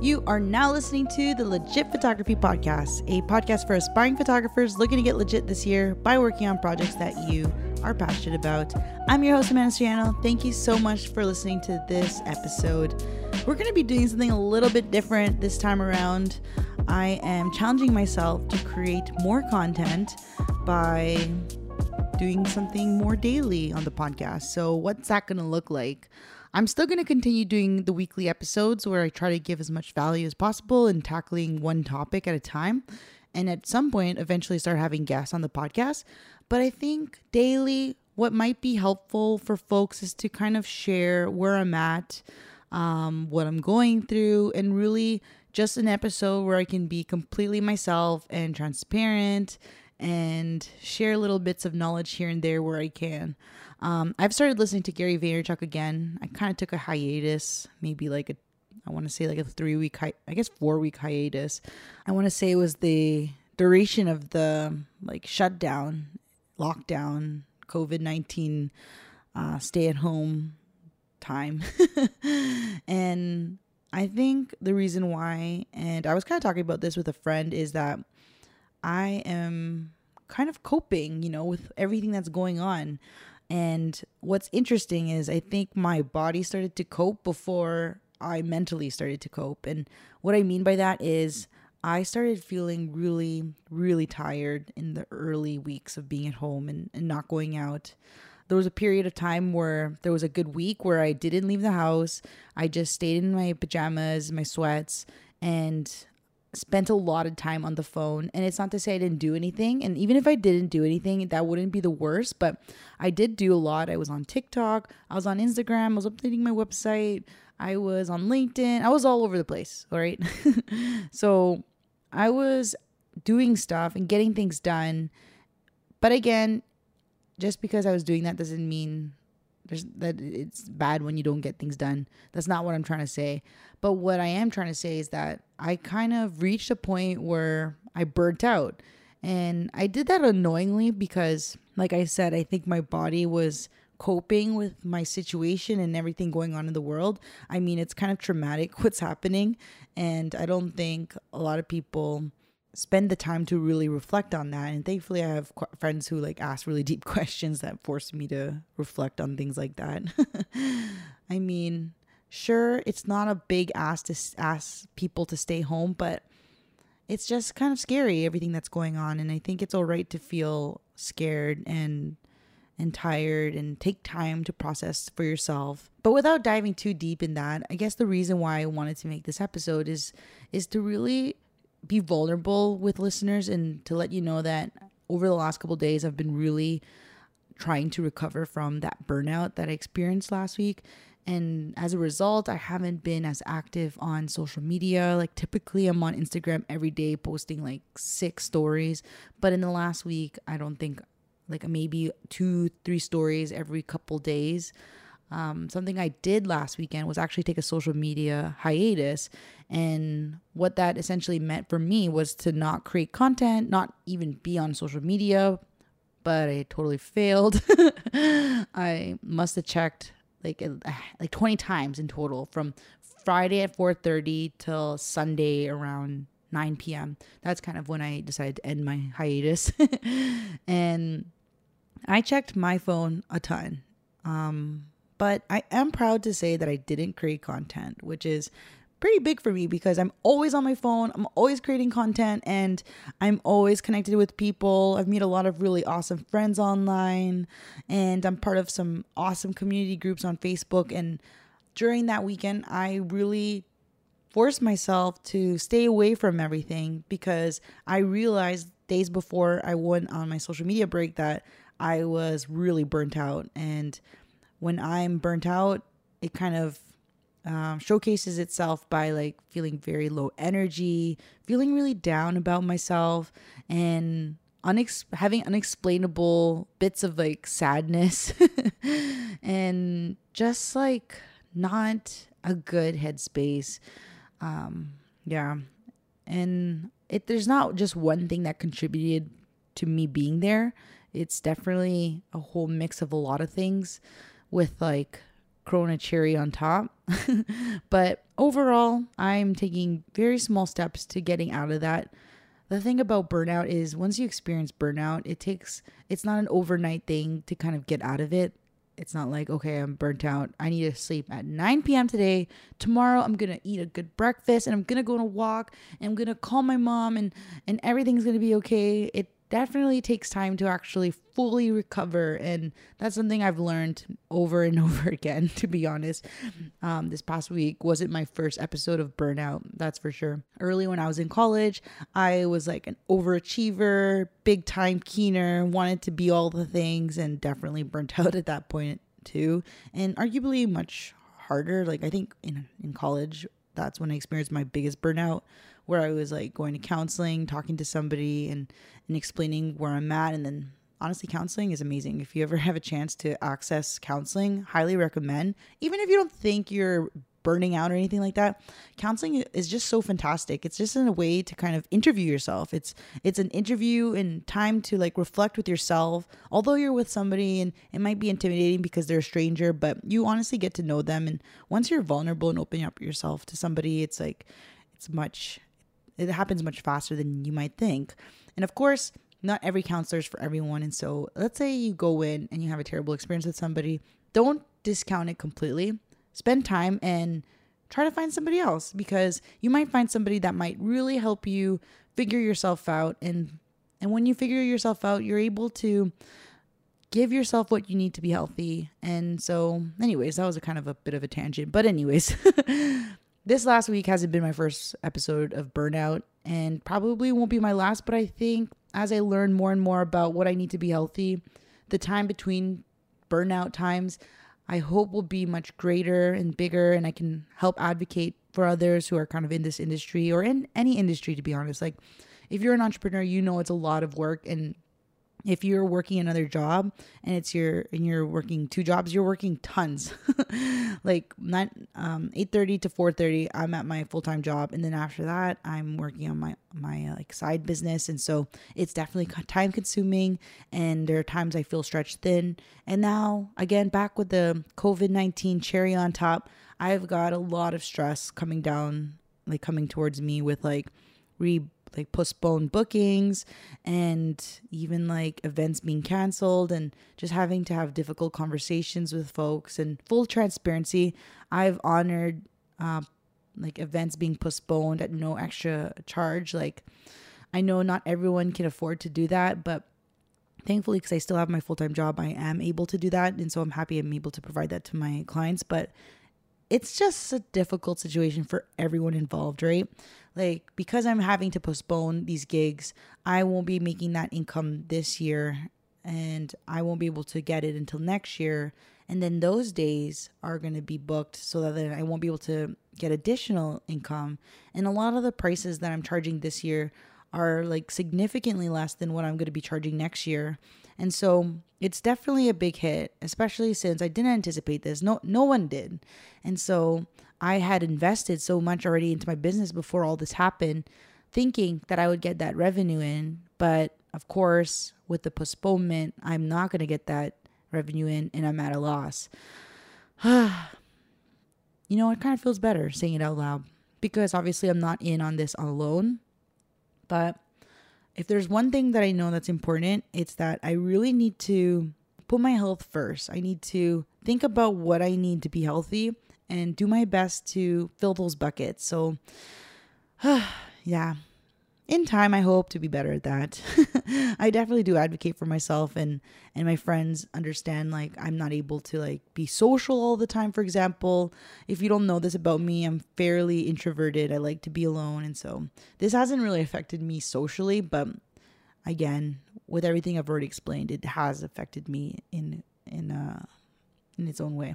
You are now listening to the Legit Photography Podcast, a podcast for aspiring photographers looking to get legit this year by working on projects that you are passionate about. I'm your host, Amanda Soriano. Thank you so much for listening to this episode. We're going to be doing something a little bit different this time around. I am challenging myself to create more content by doing something more daily on the podcast. So, what's that going to look like? I'm still going to continue doing the weekly episodes where I try to give as much value as possible and tackling one topic at a time. And at some point, eventually start having guests on the podcast. But I think daily, what might be helpful for folks is to kind of share where I'm at, um, what I'm going through, and really just an episode where I can be completely myself and transparent and share little bits of knowledge here and there where I can. Um, I've started listening to Gary Vaynerchuk again. I kind of took a hiatus, maybe like a, I want to say like a three week, hi- I guess four week hiatus. I want to say it was the duration of the like shutdown, lockdown, COVID 19 uh, stay at home time. and I think the reason why, and I was kind of talking about this with a friend, is that I am kind of coping, you know, with everything that's going on. And what's interesting is I think my body started to cope before I mentally started to cope. And what I mean by that is I started feeling really, really tired in the early weeks of being at home and, and not going out. There was a period of time where there was a good week where I didn't leave the house. I just stayed in my pajamas, my sweats, and spent a lot of time on the phone and it's not to say I didn't do anything and even if I didn't do anything that wouldn't be the worst but I did do a lot. I was on TikTok I was on Instagram I was updating my website I was on LinkedIn I was all over the place all right? So I was doing stuff and getting things done but again just because I was doing that doesn't mean there's that it's bad when you don't get things done. That's not what I'm trying to say. But what I am trying to say is that I kind of reached a point where I burnt out. And I did that annoyingly because like I said, I think my body was coping with my situation and everything going on in the world. I mean, it's kind of traumatic what's happening and I don't think a lot of people spend the time to really reflect on that. And thankfully i have qu- friends who like ask really deep questions that force me to reflect on things like that. I mean sure it's not a big ask to ask people to stay home but it's just kind of scary everything that's going on. And i think it's all right to feel scared and and tired and take time to process for yourself. But without diving too deep in that, I guess the reason why I wanted to make this episode is is to really be vulnerable with listeners and to let you know that over the last couple days I've been really trying to recover from that burnout that I experienced last week. And as a result, I haven't been as active on social media. Like typically I'm on Instagram every day posting like six stories, but in the last week I don't think like maybe two, three stories every couple days. Um, something I did last weekend was actually take a social media hiatus. And what that essentially meant for me was to not create content, not even be on social media, but I totally failed. I must have checked like like 20 times in total from Friday at 4:30 till Sunday around 9 p.m. That's kind of when I decided to end my hiatus. and I checked my phone a ton. Um, but I am proud to say that I didn't create content, which is pretty big for me because I'm always on my phone. I'm always creating content and I'm always connected with people. I've made a lot of really awesome friends online and I'm part of some awesome community groups on Facebook. And during that weekend, I really forced myself to stay away from everything because I realized days before I went on my social media break that I was really burnt out and when I'm burnt out, it kind of um, showcases itself by like feeling very low energy, feeling really down about myself, and unex- having unexplainable bits of like sadness, and just like not a good headspace. Um, yeah, and it there's not just one thing that contributed to me being there. It's definitely a whole mix of a lot of things with like Corona cherry on top. but overall, I'm taking very small steps to getting out of that. The thing about burnout is once you experience burnout, it takes, it's not an overnight thing to kind of get out of it. It's not like, okay, I'm burnt out. I need to sleep at 9 p.m. today. Tomorrow, I'm to eat a good breakfast and I'm to go on a walk and I'm to call my mom and, and everything's to be okay. It definitely takes time to actually fully recover and that's something i've learned over and over again to be honest. Um, this past week wasn't my first episode of burnout that's for sure. Early when i was in college i was like an overachiever big time keener wanted to be all the things and definitely burnt out at that point too and arguably much harder. Like i think in in college that's when i experienced my biggest burnout where I was like going to counseling, talking to somebody and and explaining where I'm at. And then honestly counseling is amazing. If you ever have a chance to access counseling, highly recommend. Even if you don't think you're burning out or anything like that counseling is just so fantastic. It's just in a way to kind of interview yourself. It's it's an interview and time to like reflect with yourself. Although you're with somebody and it might be intimidating because they're a stranger but you honestly get to know them. And once you're vulnerable and opening up yourself to somebody it's like it's much it happens much faster than you might think. And of course, not every counselor is for everyone. And so, let's say you go in and you have a terrible experience with somebody, don't discount it completely. Spend time and try to find somebody else because you might find somebody that might really help you figure yourself out and and when you figure yourself out, you're able to give yourself what you need to be healthy. And so, anyways, that was a kind of a bit of a tangent. But anyways, this last week hasn't been my first episode of burnout and probably won't be my last, but I think as I learn more and more about what I need to be healthy, the time between burnout times, I hope will be much greater and bigger, and I can help advocate for others who are kind of in this industry or in any industry, to be honest. Like, if you're an entrepreneur, you know it's a lot of work and if you're working another job and it's your and you're working two jobs you're working tons. Like not um 8:30 to 4:30 I'm at my full-time job. And then after that I'm working on my my uh, like side business. And so it's definitely time consuming and there are times I feel stretched thin. And now again back with the COVID-19 cherry on top I've got a lot of stress coming down like coming towards me with like re like postponed bookings and even like events being canceled and just having to have difficult conversations with folks and full transparency. I've honored uh, like events being postponed at no extra charge. Like i know not everyone can afford to do that but thankfully because i still have my full-time job i am able to do that. And so i'm happy i'm able to provide that to my clients. But it's just a difficult situation for everyone involved right like because I'm having to postpone these gigs, I won't be making that income this year and I won't be able to get it until next year. And then those days are going to be booked so that then I won't be able to get additional income. And a lot of the prices that I'm charging this year are like significantly less than what I'm going to be charging next year. And so it's definitely a big hit, especially since I didn't anticipate this. No no one did. And so I had invested so much already into my business before all this happened, thinking that I would get that revenue in. But of course, with the postponement, I'm not going to get that revenue in and I'm at a loss. you know, it kind of feels better saying it out loud because obviously I'm not in on this alone. But if there's one thing that I know that's important, it's that I really need to put my health first. I need to think about what I need to be healthy and do my best to fill those buckets. So, yeah, in time i hope to be better at that. I definitely do advocate for myself and and my friends understand like i'm not able to like be social all the time for example. If you don't know this about me i'm fairly introverted. I like to be alone. And so this hasn't really affected me socially but again with everything i've already explained it has affected me in in uh in its own way.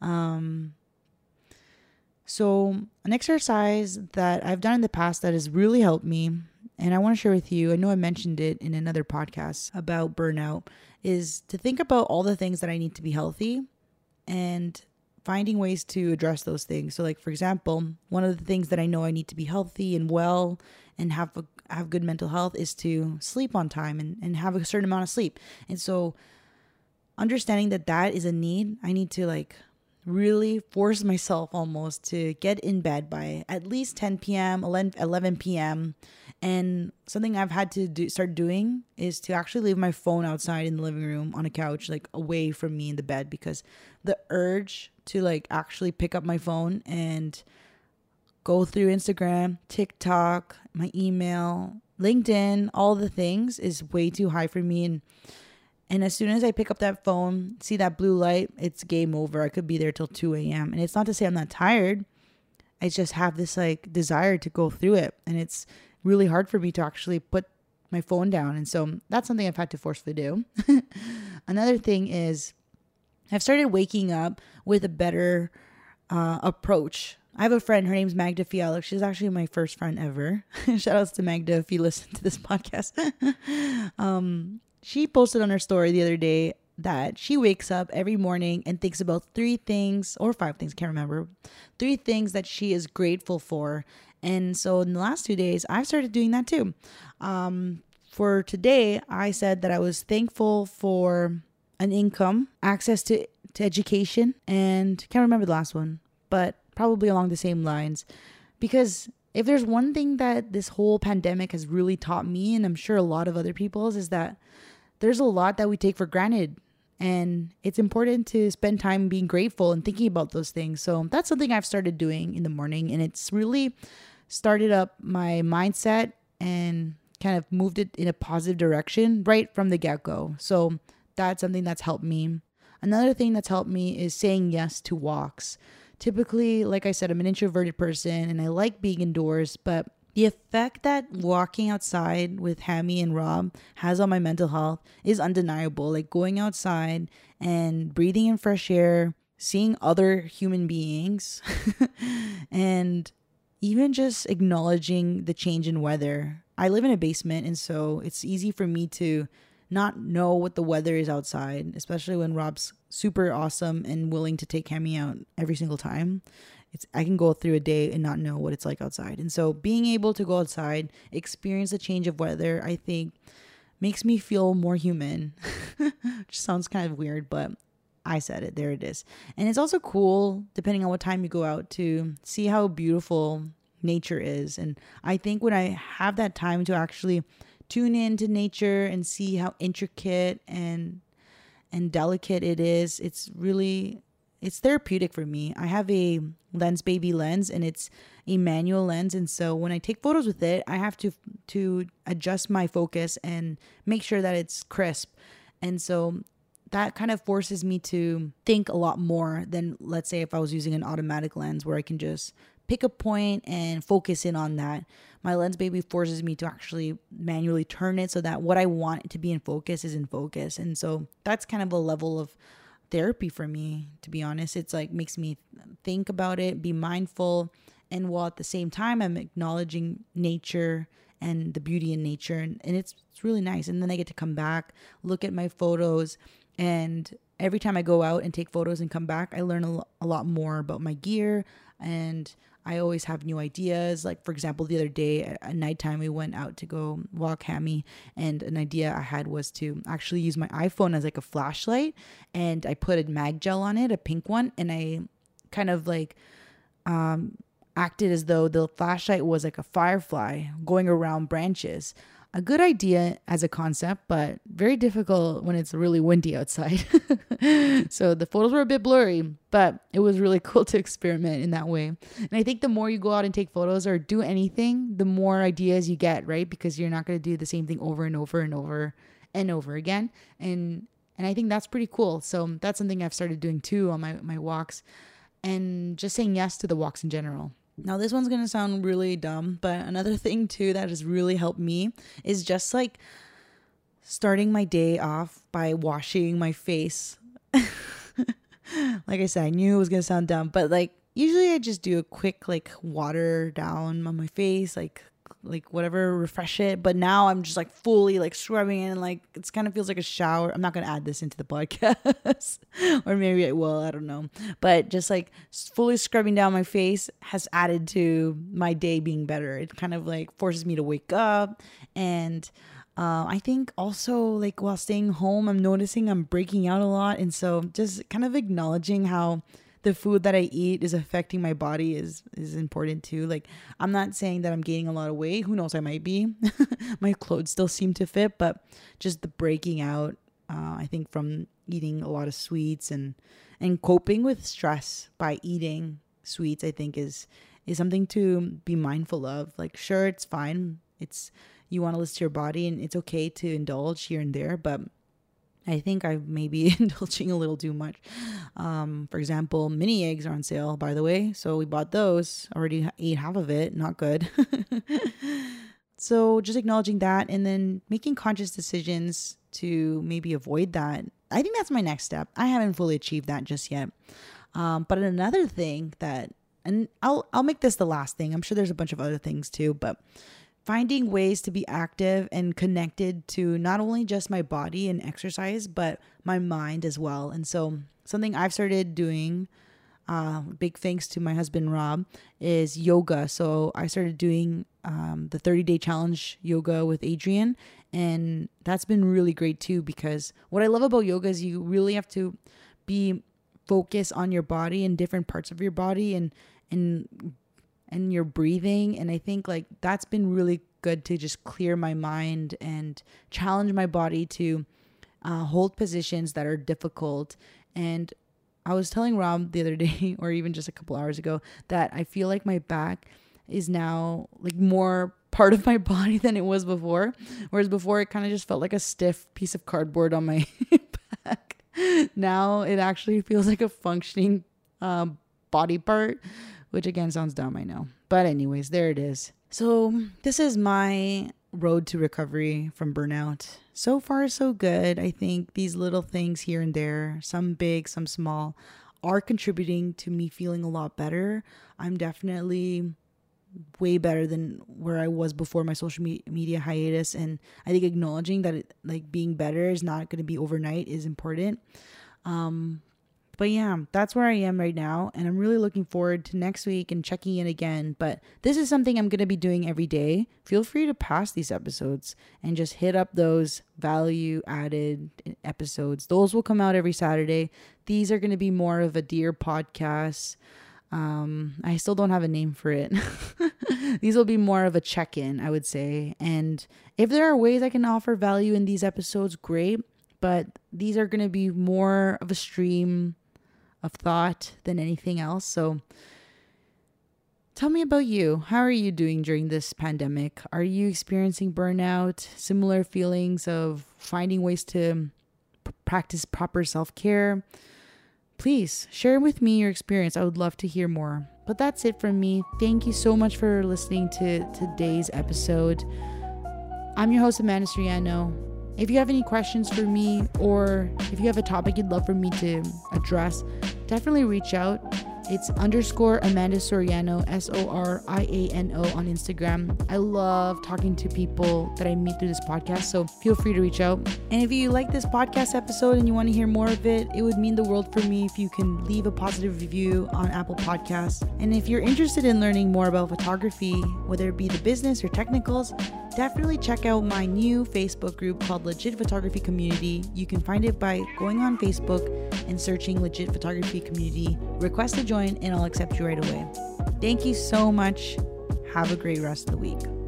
Um so, an exercise that I've done in the past that has really helped me, and I want to share with you, I know I mentioned it in another podcast about burnout, is to think about all the things that I need to be healthy and finding ways to address those things. So, like for example, one of the things that I know I need to be healthy and well and have a, have good mental health is to sleep on time and, and have a certain amount of sleep. And so, understanding that that is a need, I need to like really force myself almost to get in bed by at least 10 p.m., 11 p.m. And something I've had to do, start doing is to actually leave my phone outside in the living room on a couch, like away from me in the bed, because the urge to like actually pick up my phone and go through Instagram, TikTok, my email, LinkedIn, all the things is way too high for me. And and as soon as I pick up that phone, see that blue light, it's game over. I could be there till 2 a.m. And it's not to say I'm not tired. I just have this like desire to go through it. And it's really hard for me to actually put my phone down. And so that's something I've had to forcefully do. Another thing is I've started waking up with a better uh, approach. I have a friend, her name's Magda Fiala. She's actually my first friend ever. Shout outs to Magda if you listen to this podcast. um, she posted on her story the other day that she wakes up every morning and thinks about three things or five things, can't remember, three things that she is grateful for. And so in the last two days, I've started doing that too. Um, for today, I said that I was thankful for an income, access to, to education, and can't remember the last one, but probably along the same lines. Because if there's one thing that this whole pandemic has really taught me, and I'm sure a lot of other people's, is that there's a lot that we take for granted. And it's important to spend time being grateful and thinking about those things. So that's something I've started doing in the morning. And it's really started up my mindset and kind of moved it in a positive direction right from the get go. So that's something that's helped me. Another thing that's helped me is saying yes to walks. Typically, like I said, I'm an introverted person and I like being indoors, but the effect that walking outside with Hammy and Rob has on my mental health is undeniable. Like going outside and breathing in fresh air, seeing other human beings, and even just acknowledging the change in weather. I live in a basement, and so it's easy for me to not know what the weather is outside, especially when Rob's super awesome and willing to take Hammy out every single time it's I can go through a day and not know what it's like outside. And so being able to go outside, experience a change of weather, I think makes me feel more human. Which sounds kind of weird, but I said it. There it is. And it's also cool depending on what time you go out to see how beautiful nature is. And I think when I have that time to actually tune into nature and see how intricate and and delicate it is, it's really it's therapeutic for me. I have a Lensbaby lens and it's a manual lens and so when I take photos with it, I have to to adjust my focus and make sure that it's crisp. And so that kind of forces me to think a lot more than let's say if I was using an automatic lens where I can just pick a point and focus in on that. My Lensbaby forces me to actually manually turn it so that what I want to be in focus is in focus. And so that's kind of a level of therapy for me to be honest it's like makes me think about it be mindful and while at the same time i'm acknowledging nature and the beauty in nature and, and it's, it's really nice and then i get to come back look at my photos and every time i go out and take photos and come back i learn a, lo- a lot more about my gear and I always have new ideas. Like, for example, the other day at nighttime, we went out to go walk Hammy, and an idea I had was to actually use my iPhone as like a flashlight. And I put a MagGel on it, a pink one, and I kind of like um, acted as though the flashlight was like a firefly going around branches a good idea as a concept, but very difficult when it's really windy outside. so the photos were a bit blurry, but it was really cool to experiment in that way. And I think the more you go out and take photos or do anything, the more ideas you get, right? Because you're not going to do the same thing over and over and over and over again. And and I think that's pretty cool. So that's something I've started doing too on my my walks and just saying yes to the walks in general. Now, this one's to sound really dumb, but another thing too that has really helped me is just like starting my day off by washing my face. like I said, I knew it was to sound dumb, but like usually I just do a quick like water down on my face, like like whatever refresh it. But now i'm just like fully like scrubbing and like it's kind of feels like a shower. I'm not gonna add this into the podcast. Or maybe i will i don't know. But just like fully scrubbing down my face has added to my day being better. It kind of like forces me to wake up. And uh, I think also like while staying home, I'm noticing I'm breaking out a lot, and so just kind of acknowledging how the food that I eat is affecting my body is is important too. Like I'm not saying that I'm gaining a lot of weight. Who knows? I might be. my clothes still seem to fit, but just the breaking out. Uh, I think from eating a lot of sweets and and coping with stress by eating sweets. I think is is something to be mindful of. Like sure, it's fine. It's you want to listen to your body, and it's okay to indulge here and there, but I think I may be indulging a little too much. Um, for example, mini eggs are on sale, by the way. So we bought those, already ate half of it. Not good. so just acknowledging that and then making conscious decisions to maybe avoid that. I think that's my next step. I haven't fully achieved that just yet. Um, but another thing that, and I'll I'll make this the last thing. I'm sure there's a bunch of other things too, but finding ways to be active and connected to not only just my body and exercise, but my mind as well. And so, something I've started doing, uh, big thanks to my husband Rob, is yoga. So, I started doing um, the 30 day challenge yoga with Adriene. and that's been really great too. Because what I love about yoga is you really have to be focused on your body and different parts of your body and and and your breathing. And I think like that's been really good to just clear my mind and challenge my body to uh, hold positions that are difficult. And I was telling Rob the other day, or even just a couple hours ago, that I feel like my back is now like more part of my body than it was before. Whereas before, it kind of just felt like a stiff piece of cardboard on my back. Now it actually feels like a functioning um, body part which again sounds dumb, I know. But, anyways, there it is. So, this is my road to recovery from burnout. So far, so good. I think these little things here and there, some big, some small, are contributing to me feeling a lot better. I'm definitely way better than where I was before my social me- media hiatus. And I think acknowledging that, it, like, being better is not going to be overnight is important. Um, but yeah, that's where I am right now. And I'm really looking forward to next week and checking in again. But this is something I'm going to be doing every day. Feel free to pass these episodes and just hit up those value added episodes. Those will come out every Saturday. These are going to be more of a dear podcast. Um, I still don't have a name for it. these will be more of a check in, I would say. And if there are ways I can offer value in these episodes, great. But these are going to be more of a stream of thought than anything else. So tell me about you. How are you doing during this pandemic? Are you experiencing burnout, similar feelings of finding ways to p- practice proper self care? Please share with me your experience. I would love to hear more. But that's it from me. Thank you so much for listening to today's episode. I'm your host, Amanda Soriano. If you have any questions for me or if you have a topic you'd love for me to address, definitely reach out. It's underscore Amanda Soriano, S O R I A N O on Instagram. I love talking to people that I meet through this podcast, so feel free to reach out. And if you like this podcast episode and you want to hear more of it, it would mean the world for me if you can leave a positive review on Apple Podcasts. And if you're interested in learning more about photography, whether it be the business or technicals, definitely check out my new Facebook group called Legit Photography Community. You can find it by going on Facebook and searching Legit Photography Community. Request to join, and I'll accept you right away. Thank you so much. Have a great rest of the week.